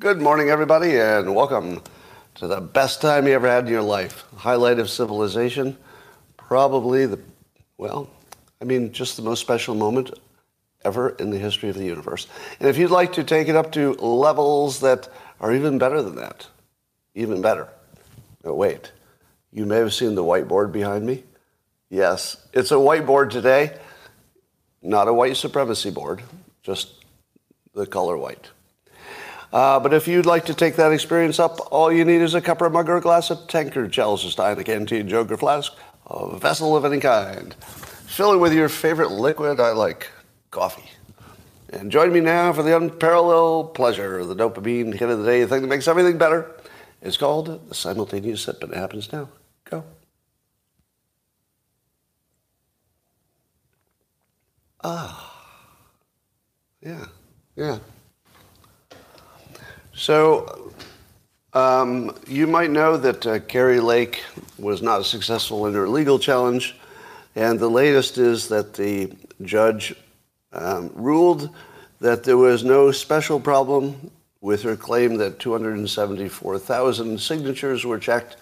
Good morning, everybody, and welcome to the best time you ever had in your life. Highlight of civilization, probably the, well, I mean, just the most special moment ever in the history of the universe. And if you'd like to take it up to levels that are even better than that, even better. No, wait. You may have seen the whiteboard behind me. Yes, it's a whiteboard today, not a white supremacy board, just the color white. Uh, but if you'd like to take that experience up, all you need is a cup or mug or a glass, a tankard, chalice, a stein, a canteen, jug or flask, a vessel of any kind. Fill it with your favorite liquid. I like coffee. And join me now for the unparalleled pleasure, of the dopamine hit of the day, the thing that makes everything better. It's called the simultaneous sip, and it happens now. Go. Ah. Yeah. Yeah. So um, you might know that uh, Kari Lake was not successful in her legal challenge, and the latest is that the judge um, ruled that there was no special problem with her claim that 274,000 signatures were checked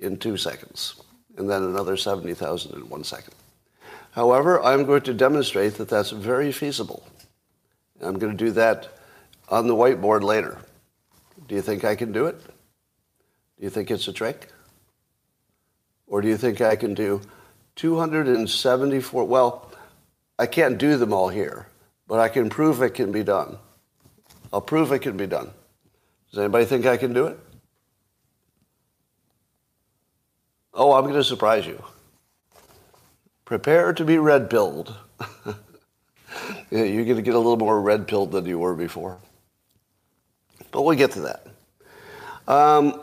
in two seconds, and then another 70,000 in one second. However, I'm going to demonstrate that that's very feasible. I'm going to do that on the whiteboard later. Do you think I can do it? Do you think it's a trick? Or do you think I can do 274? Well, I can't do them all here, but I can prove it can be done. I'll prove it can be done. Does anybody think I can do it? Oh, I'm going to surprise you. Prepare to be red pilled. You're going to get a little more red pilled than you were before. But we'll get to that. Um,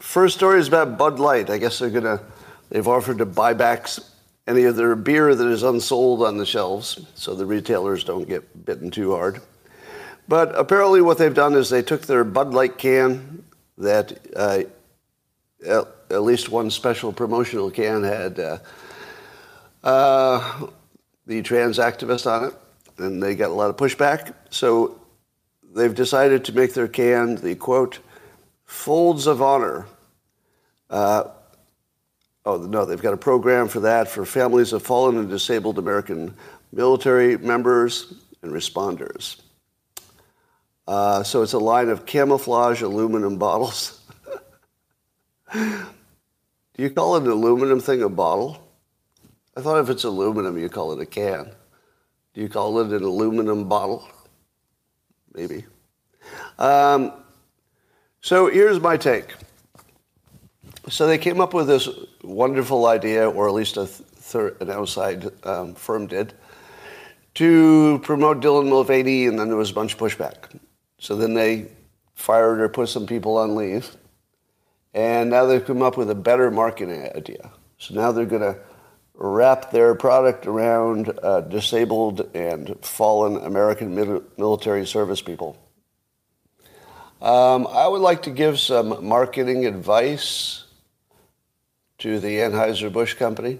first story is about Bud Light. I guess they're to, they've offered to buy back any of their beer that is unsold on the shelves so the retailers don't get bitten too hard. But apparently, what they've done is they took their Bud Light can that uh, at, least one special promotional can had uh, uh, the trans activist on it, and they got a lot of pushback. So they've decided to make their can the quote, folds of honor. Uh, oh, no, they've got a program for that for families of fallen and disabled American military members and responders. Uh, so it's a line of camouflage aluminum bottles. Do you call an aluminum thing a bottle? I thought if it's aluminum, you call it a can. Do you call it an aluminum bottle? Maybe. Um, so here's my take. So they came up with this wonderful idea, or at least a an outside um, firm did, to promote Dylan Mulvaney, and then there was a bunch of pushback. So then they fired or put some people on leave. And now they've come up with a better marketing idea. So now they're going to wrap their product around uh, disabled and fallen American military service people. Um, I would like to give some marketing advice to the Anheuser-Busch Company.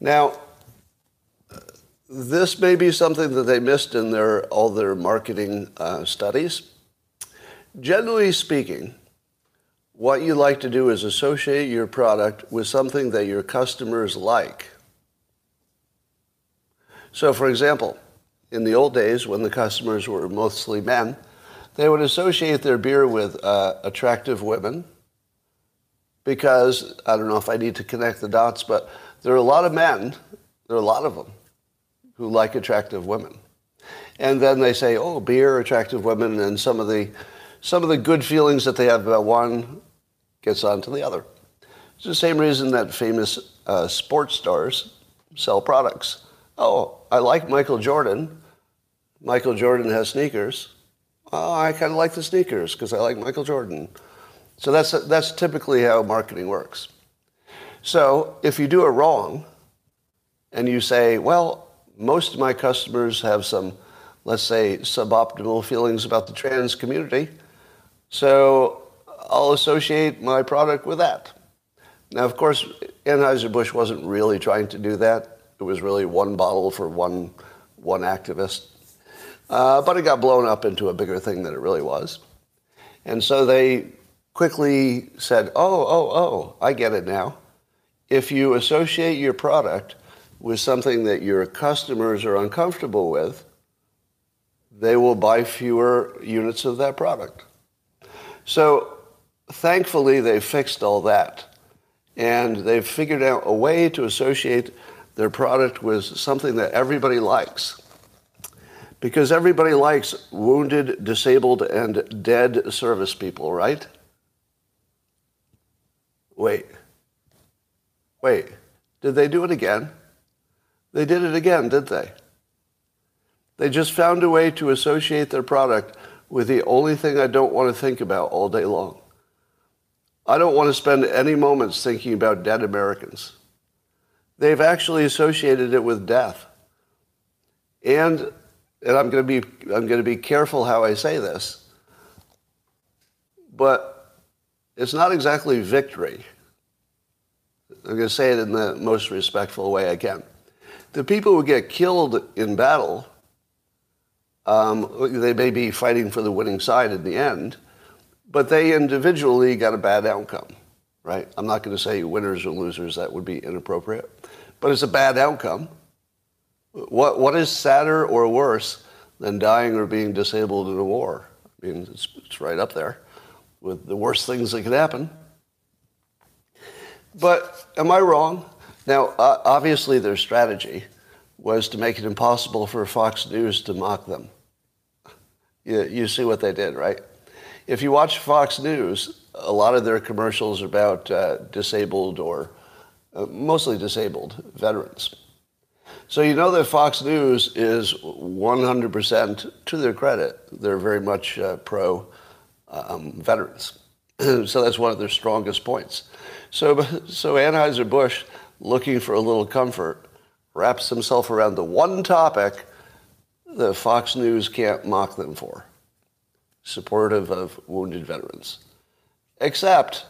Now, this may be something that they missed in their, all their marketing uh, studies. Generally speaking, what you like to do is associate your product with something that your customers like. So, for example, in the old days when the customers were mostly men, they would associate their beer with uh, attractive women because, I don't know if I need to connect the dots, but there are a lot of men, there are a lot of them, who like attractive women. And then they say, oh, beer, attractive women, and some of the, some of the good feelings that they have about one gets on to the other. It's the same reason that famous uh, sports stars sell products. Oh, I like Michael Jordan. Michael Jordan has sneakers. Oh, I kind of like the sneakers because I like Michael Jordan. So that's, that's typically how marketing works. So if you do it wrong and you say, well, most of my customers have some, let's say, suboptimal feelings about the trans community. So I'll associate my product with that. Now, of course, Anheuser-Busch wasn't really trying to do that. It was really one bottle for one, one activist. Uh, but it got blown up into a bigger thing than it really was. And so they quickly said, oh, oh, oh, I get it now. If you associate your product with something that your customers are uncomfortable with, they will buy fewer units of that product. So thankfully, they fixed all that. And they've figured out a way to associate their product with something that everybody likes. Because everybody likes wounded, disabled, and dead service people, right? Wait. Wait. Did they do it again? They did it again, did they? They just found a way to associate their product with the only thing I don't want to think about all day long. I don't want to spend any moments thinking about dead Americans. They've actually associated it with death. And, and I'm going to be I'm going to be careful how I say this. But it's not exactly victory. I'm going to say it in the most respectful way I can. The people who get killed in battle, um, they may be fighting for the winning side in the end, but they individually got a bad outcome, right? I'm not going to say winners or losers, that would be inappropriate, but it's a bad outcome. What, what is sadder or worse than dying or being disabled in a war? I mean, it's, it's right up there with the worst things that could happen. But am I wrong? Now, uh, obviously, there's strategy was to make it impossible for Fox News to mock them. You, you see what they did, right? If you watch Fox News, a lot of their commercials are about uh, disabled or uh, mostly disabled veterans. So you know that Fox News is 100% to their credit. They're very much uh, pro um, veterans. so that's one of their strongest points. So, so Anheuser-Busch, looking for a little comfort, wraps himself around the one topic that Fox News can't mock them for, supportive of wounded veterans. Except,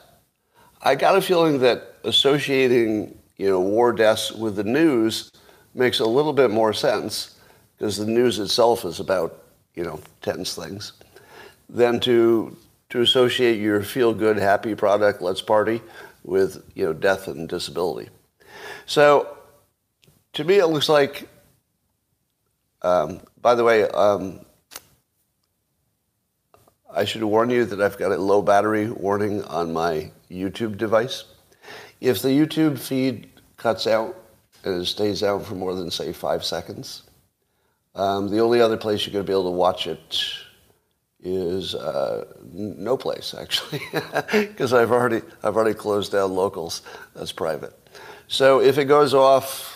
I got a feeling that associating, you know, war deaths with the news makes a little bit more sense because the news itself is about, you know, tense things, than to to associate your feel-good, happy product, let's party, with you know death and disability. So to me, it looks like. Um, by the way, um, I should warn you that I've got a low battery warning on my YouTube device. If the YouTube feed cuts out and it stays out for more than say five seconds, um, the only other place you're going to be able to watch it is uh, no place actually, because I've already I've already closed down locals. That's private. So if it goes off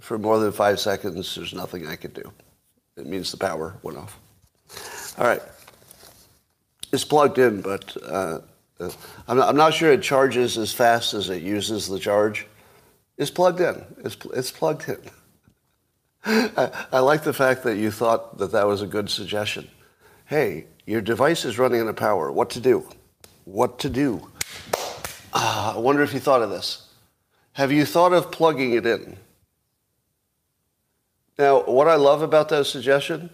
for more than five seconds, there's nothing I can do. It means the power went off. All right. It's plugged in, but uh I'm, not, I'm not sure it charges as fast as it uses the charge. It's plugged in. It's, it's plugged in. I, I like the fact that you thought that that was a good suggestion. Hey, your device is running out of power. What to do? What to do? Ah, I wonder if you thought of this. Have you thought of plugging it in? Now, what I love about that suggestion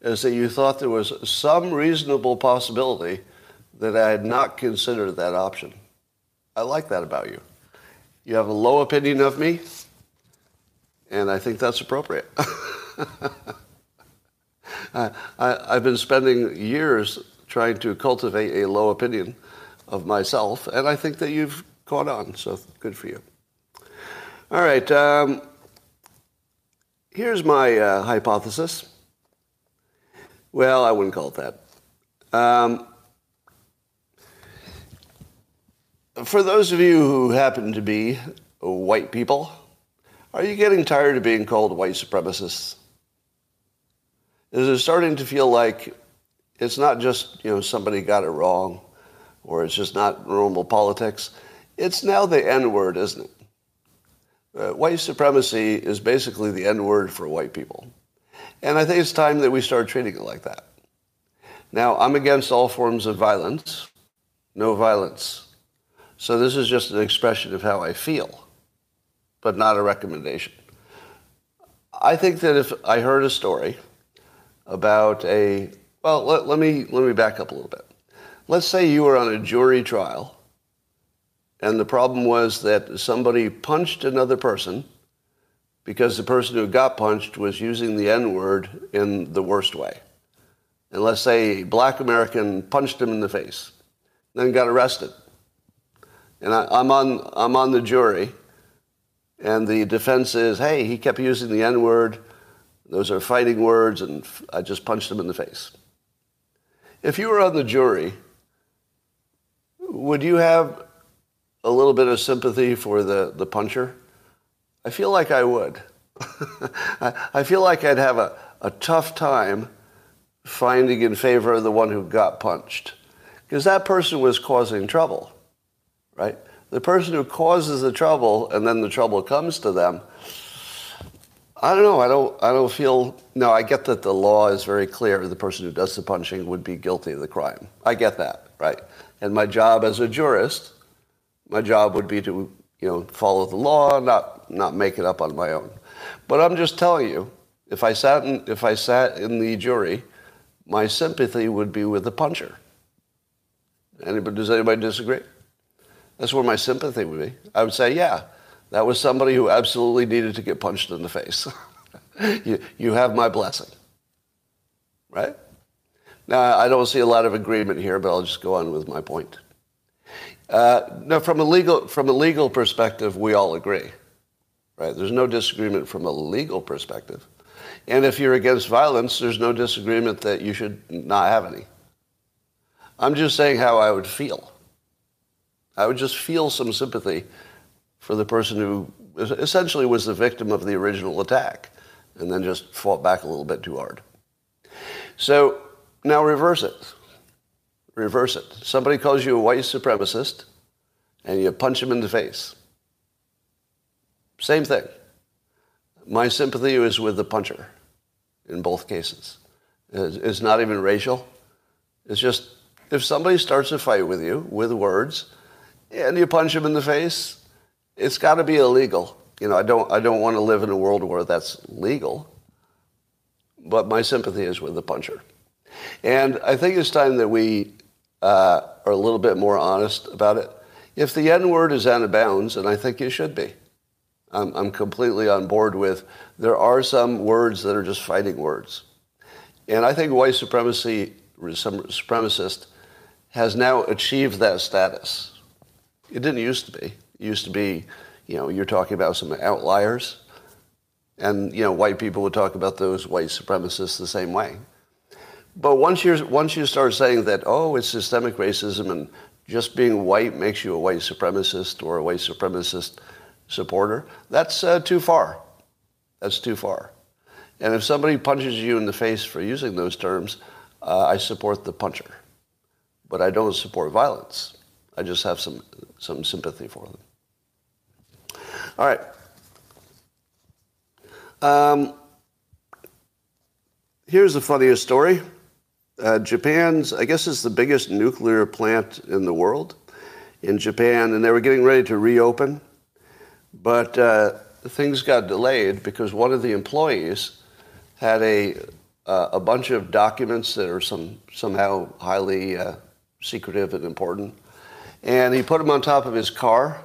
is that you thought there was some reasonable possibility that I had not considered that option. I like that about you. You have a low opinion of me, and I think that's appropriate. I, I've been spending years trying to cultivate a low opinion of myself, and I think that you've caught on, so good for you. All right, um, here's my uh, hypothesis. Well, I wouldn't call it that. Um, for those of you who happen to be white people, are you getting tired of being called white supremacists? is it starting to feel like it's not just you know somebody got it wrong, or it's just not normal politics. It's now the N word, isn't it? Uh, white supremacy is basically the N word for white people, and I think it's time that we start treating it like that. Now, I'm against all forms of violence, no violence. So this is just an expression of how I feel, but not a recommendation. I think that if I heard a story about a well let, let, me let me back up a little bit let's say you were on a jury trial, and the problem was that somebody punched another person because the person who got punched was using the N word in the worst way. And let's say a black American punched him in the face, then got arrested. And I, am on, I'm on the jury, and the defense is, hey, he kept using the N word. Those are fighting words, and I just punched him in the face. If you were on the jury, would you have a little bit of sympathy for the, the puncher? I feel like I would. I feel like I'd have a, a tough time finding in favor of the one who got punched. Because that person was causing trouble, right? The person who causes the trouble and then the trouble comes to them, I don't know. I don't. I don't feel. No, I get that the law is very clear. The person who does the punching would be guilty of the crime. I get that, right? And my job as a jurist, my job would be to, you know, follow the law, not not make it up on my own. But I'm just telling you, if I sat in, if I sat in the jury, my sympathy would be with the puncher. Anybody, does anybody disagree? That's where my sympathy would be. I would say, yeah, that was somebody who absolutely needed to get punched in the face. you, you have my blessing. Right? Now, I don't see a lot of agreement here, but I'll just go on with my point. Uh, now, from a, legal, from a legal perspective, we all agree. Right? There's no disagreement from a legal perspective. And if you're against violence, there's no disagreement that you should not have any. I'm just saying how I would feel. I would just feel some sympathy for the person who essentially was the victim of the original attack and then just fought back a little bit too hard. So now reverse it. Reverse it. Somebody calls you a white supremacist and you punch him in the face. Same thing. My sympathy is with the puncher in both cases. It's not even racial. It's just if somebody starts a fight with you with words and you punch him in the face, it's got to be illegal. You know, I don't, I don't want to live in a world where that's legal. But my sympathy is with the puncher. And I think it's time that we uh, are a little bit more honest about it. If the N word is out of bounds, and I think it should be, I'm, I'm completely on board with there are some words that are just fighting words. And I think white supremacy, some supremacist, has now achieved that status. It didn't used to be It used to be, you know, you're talking about some outliers. And, you know, white people would talk about those white supremacists the same way. But once you once you start saying that, oh, it's systemic racism and just being white makes you a white supremacist or a white supremacist supporter, that's uh, too far. That's too far. And if somebody punches you in the face for using those terms, uh, I support the puncher. But I don't support violence. I just have some, some sympathy for them. All right. Um, here's the funniest story. Uh, Japan's, I guess it's the biggest nuclear plant in the world in Japan, and they were getting ready to reopen. But uh, things got delayed because one of the employees had a, uh, a bunch of documents that are some, somehow highly uh, secretive and important. And he put them on top of his car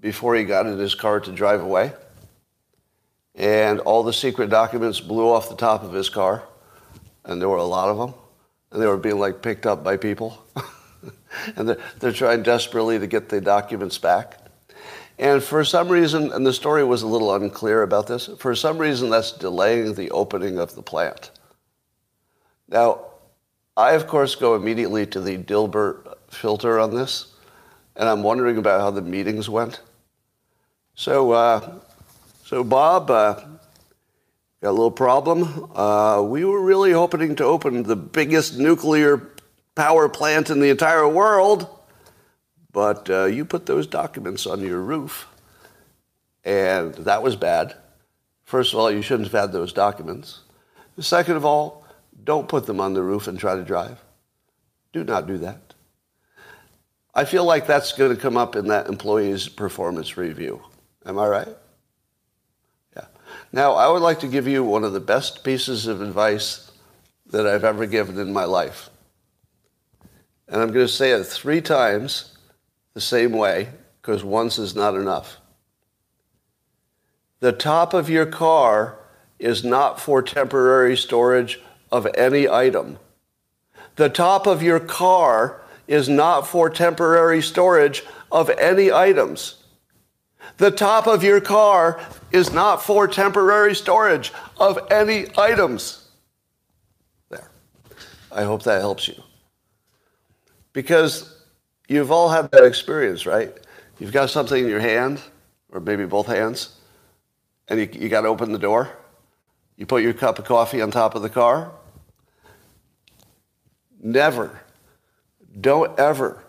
before he got in his car to drive away. And all the secret documents blew off the top of his car, and there were a lot of them, and they were being like picked up by people. and they're, they're trying desperately to get the documents back. And for some reason, and the story was a little unclear about this, for some reason that's delaying the opening of the plant. Now, I, of course, go immediately to the Dilbert filter on this, and I'm wondering about how the meetings went. So, uh, so Bob, uh, got a little problem. Uh, we were really hoping to open the biggest nuclear power plant in the entire world, but uh, you put those documents on your roof, and that was bad. First of all, you shouldn't have had those documents. Second of all, don't put them on the roof and try to drive. Do not do that. I feel like that's going to come up in that employee's performance review. Am I right? Now, I would like to give you one of the best pieces of advice that I've ever given in my life. And I'm going to say it three times the same way because once is not enough. The top of your car is not for temporary storage of any item. The top of your car is not for temporary storage of any items. The top of your car is not for temporary storage of any items. There. I hope that helps you. Because you've all had that experience, right? You've got something in your hand, or maybe both hands, and you, you got to open the door. You put your cup of coffee on top of the car. Never, don't ever,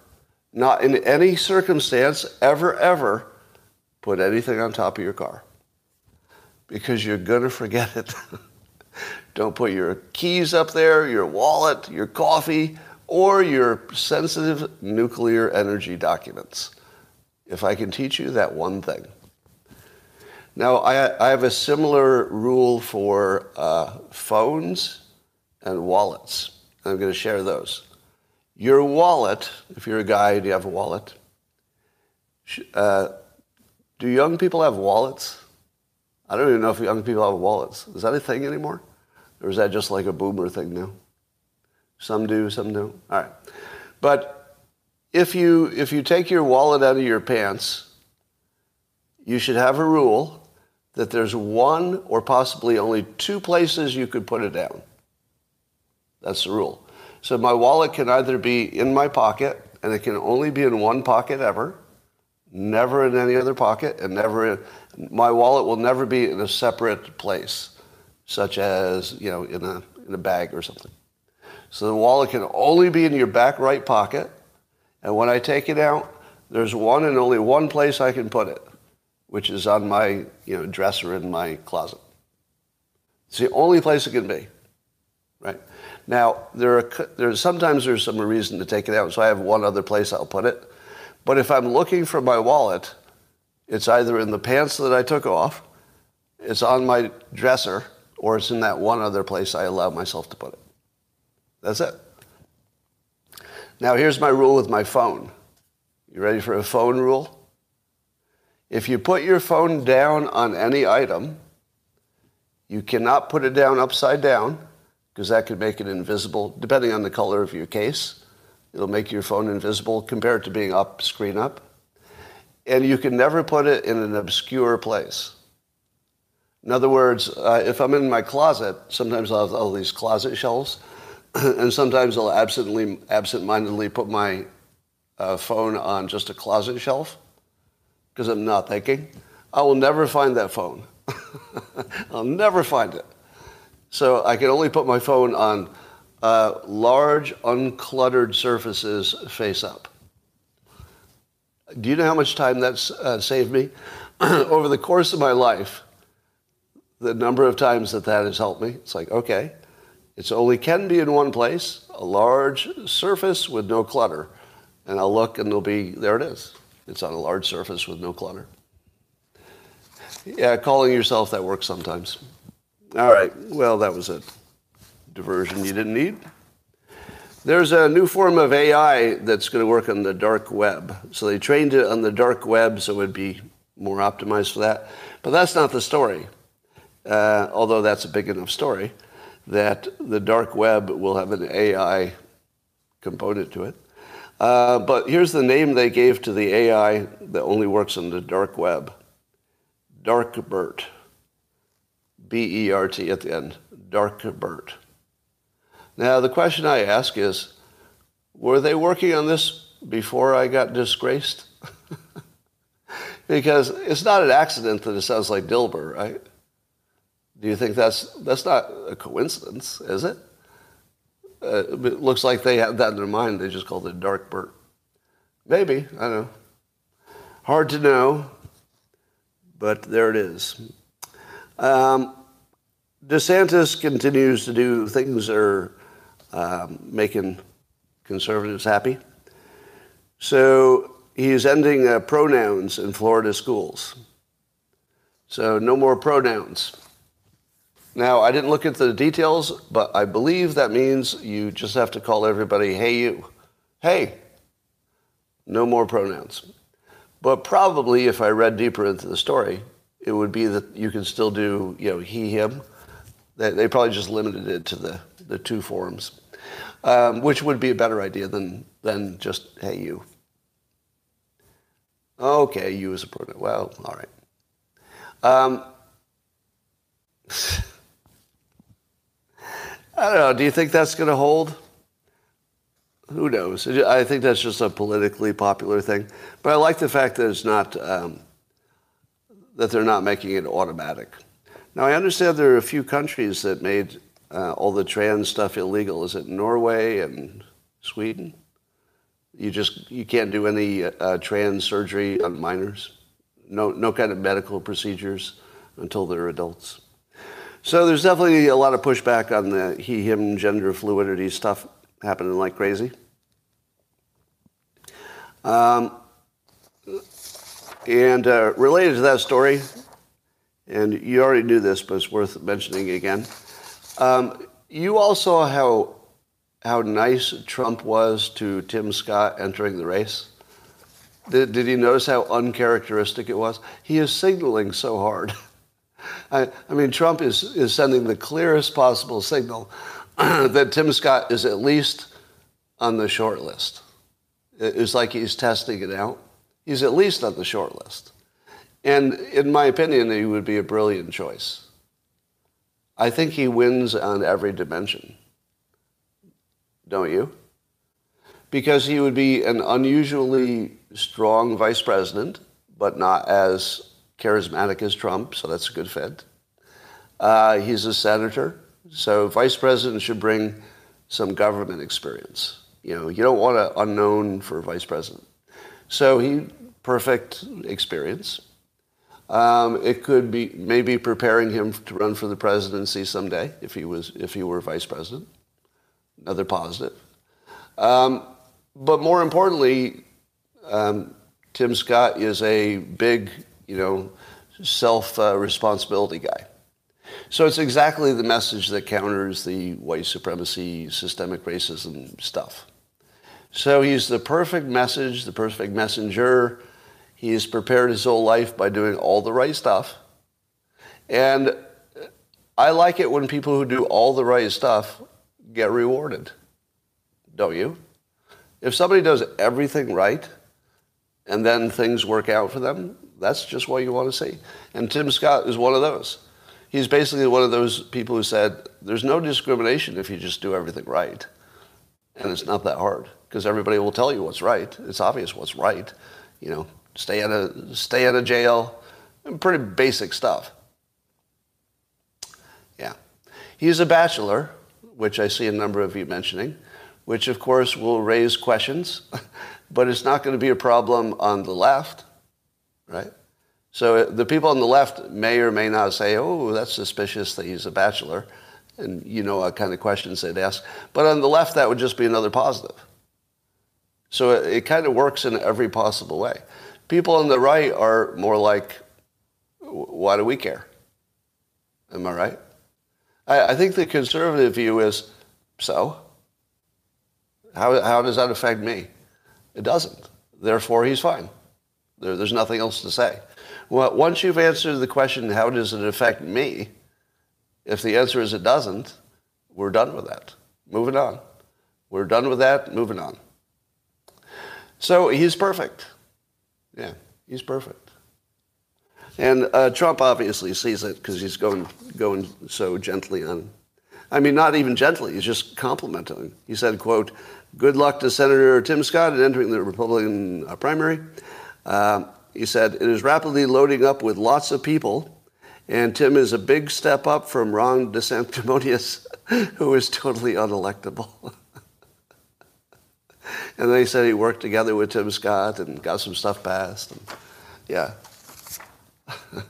not in any circumstance, ever, ever, put anything on top of your car because you're going to forget it. Don't put your keys up there, your wallet, your coffee, or your sensitive nuclear energy documents. If I can teach you that one thing. Now, I, I have a similar rule for uh, phones and wallets. I'm going to share those. Your wallet, if you're a guy and you have a wallet, uh, do young people have wallets? I don't even know if young people have wallets. Is that a thing anymore? Or is that just like a boomer thing now? Some do, some don't. All right. But if you, if you take your wallet out of your pants, you should have a rule that there's one or possibly only two places you could put it down. That's the rule. So my wallet can either be in my pocket, and it can only be in one pocket ever, never in any other pocket, and never my wallet will never be in a separate place, such as, you know, in a, in a bag or something. So the wallet can only be in your back right pocket, and when I take it out, there's one and only one place I can put it, which is on my, you know, dresser in my closet. It's the only place it can be, right? Now, there are, there's, sometimes there's some reason to take it out, so I have one other place I'll put it. But if I'm looking for my wallet, it's either in the pants that I took off, it's on my dresser, or it's in that one other place I allow myself to put it. That's it. Now, here's my rule with my phone. You ready for a phone rule? If you put your phone down on any item, you cannot put it down upside down because that could make it invisible, depending on the color of your case. It'll make your phone invisible compared to being up, screen up. And you can never put it in an obscure place. In other words, uh, if I'm in my closet, sometimes I'll have all these closet shelves, and sometimes I'll absently, absent-mindedly put my uh, phone on just a closet shelf because I'm not thinking. I will never find that phone. I'll never find it. So I can only put my phone on uh, large, uncluttered surfaces face up. Do you know how much time that's uh, saved me? Over the course of my life, the number of times that that has helped me, it's like, okay, it's only can be in one place, a large surface with no clutter. And I'll look and it'll be, there it is. It's on a large surface with no clutter. Yeah, calling yourself that works sometimes. All right, well, that was it diversion you didn't need. There's a new form of AI that's going to work on the dark web. So they trained it on the dark web so it would be more optimized for that. But that's not the story, uh, although that's a big enough story, that the dark web will have an AI component to it. Uh, but here's the name they gave to the AI that only works on the dark web Darkbert. B E R T at the end. Darkbert. Now, the question I ask is were they working on this before I got disgraced? because it's not an accident that it sounds like Dilbert, right? Do you think that's that's not a coincidence, is it? Uh, it looks like they had that in their mind. They just called it Dark Bert. Maybe I don't know. Hard to know, but there it is. Um, DeSantis continues to do things that are um, making conservatives happy. So he's ending uh, pronouns in Florida schools. So no more pronouns. Now, I didn't look at the details, but I believe that means you just have to call everybody, hey, you. hey, no more pronouns. But probably if I read deeper into the story, it would be that you can still do, you know, he, him. They probably just limited it to the, the two forms, um, which would be a better idea than, than just, hey, you. Okay, you as a pronoun. Well, all right. Um, I don't know. Do you think that's going to hold? Who knows? I think that's just a politically popular thing. But I like the fact that it's not um, that they're not making it automatic. Now I understand there are a few countries that made uh, all the trans stuff illegal. Is it Norway and Sweden? You just you can't do any uh, trans surgery on minors. No no kind of medical procedures until they're adults. So there's definitely a lot of pushback on the he, him, gender fluidity stuff happening like crazy. Um, and uh, related to that story, and you already knew this, but it's worth mentioning again. Um, you all saw how how nice Trump was to Tim Scott entering the race. Did, did you notice how uncharacteristic it was? He is signaling so hard. I, I mean, Trump is, is sending the clearest possible signal that Tim Scott is at least on the short list. It's like he's testing it out. He's at least on the short list. And in my opinion, he would be a brilliant choice. I think he wins on every dimension. Don't you? Because he would be an unusually strong vice president, but not as charismatic as Trump, so that's a good fit. Uh, he's a senator, so vice president should bring some government experience. You know, you don't want an unknown for vice president. So he perfect experience. Um, it could be maybe preparing him to run for the presidency someday if he was if he were vice president. Another positive. Um, but more importantly, um, Tim Scott is a big you know, self uh, responsibility guy. So it's exactly the message that counters the white supremacy, systemic racism stuff. So he's the perfect message, the perfect messenger. He's prepared his whole life by doing all the right stuff. And I like it when people who do all the right stuff get rewarded. Don't you? If somebody does everything right and then things work out for them, that's just what you want to see. And Tim Scott is one of those. He's basically one of those people who said, there's no discrimination if you just do everything right. And it's not that hard because everybody will tell you what's right. It's obvious what's right. You know, stay out of, stay out of jail, pretty basic stuff. Yeah. He's a bachelor, which I see a number of you mentioning, which of course will raise questions, but it's not going to be a problem on the left right? So uh, the people on the left may or may not say, oh, that's suspicious that he's a bachelor. And you know what kind of questions they'd ask. But on the left, that would just be another positive. So it, it kind of works in every possible way. People on the right are more like, why do we care? Am I right? I, I think the conservative view is, so? How, how does that affect me? It doesn't. Therefore, he's fine. There, there's nothing else to say. Well, once you've answered the question, how does it affect me? If the answer is it doesn't, we're done with that. Moving on. We're done with that, moving on. So he's perfect. Yeah, he's perfect. And uh, Trump obviously sees it because he's going, going so gently on. I mean, not even gently, he's just complimenting. He said, quote, good luck to Senator Tim Scott in entering the Republican uh, primary. Um, he said, It is rapidly loading up with lots of people, and Tim is a big step up from Ron DeSanctimonious, who is totally unelectable. and they said he worked together with Tim Scott and got some stuff passed. And, yeah.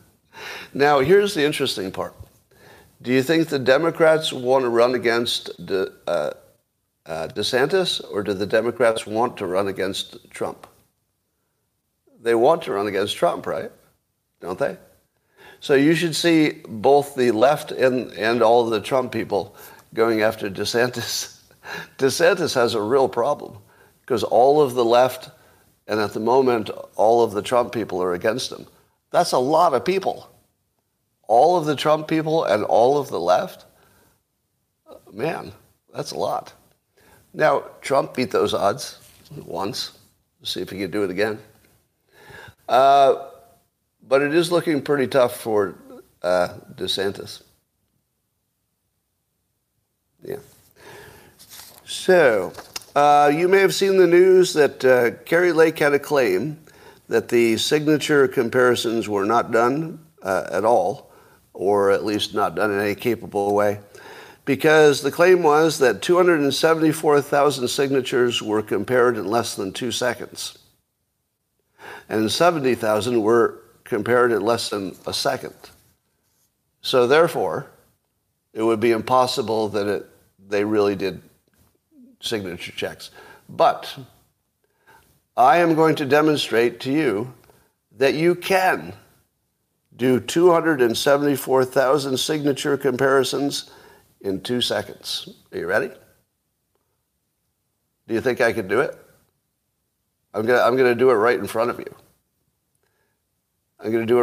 now, here's the interesting part. Do you think the Democrats want to run against De, uh, uh, DeSantis, or do the Democrats want to run against Trump? they want to run against Trump, right? Don't they? So you should see both the left and, and all the Trump people going after DeSantis. DeSantis has a real problem because all of the left and at the moment all of the Trump people are against him. That's a lot of people. All of the Trump people and all of the left? Man, that's a lot. Now, Trump beat those odds once. We'll see if he can do it again. Uh, but it is looking pretty tough for uh, DeSantis. Yeah. So, uh, you may have seen the news that uh, Kari Lake had a claim that the signature comparisons were not done uh, at all, or at least not done in any capable way, because the claim was that 274,000 signatures were compared in less than two seconds, and 70,000 were compared in less than a second. So, therefore, it would be impossible that it, they really did signature checks. But I am going to demonstrate to you that you can do 274,000 signature comparisons in two seconds. Are you ready? Do you think I could do it? I'm going to I'm going to do it right in front of you. I'm going to do it